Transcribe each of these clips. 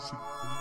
Music.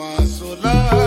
faço lá.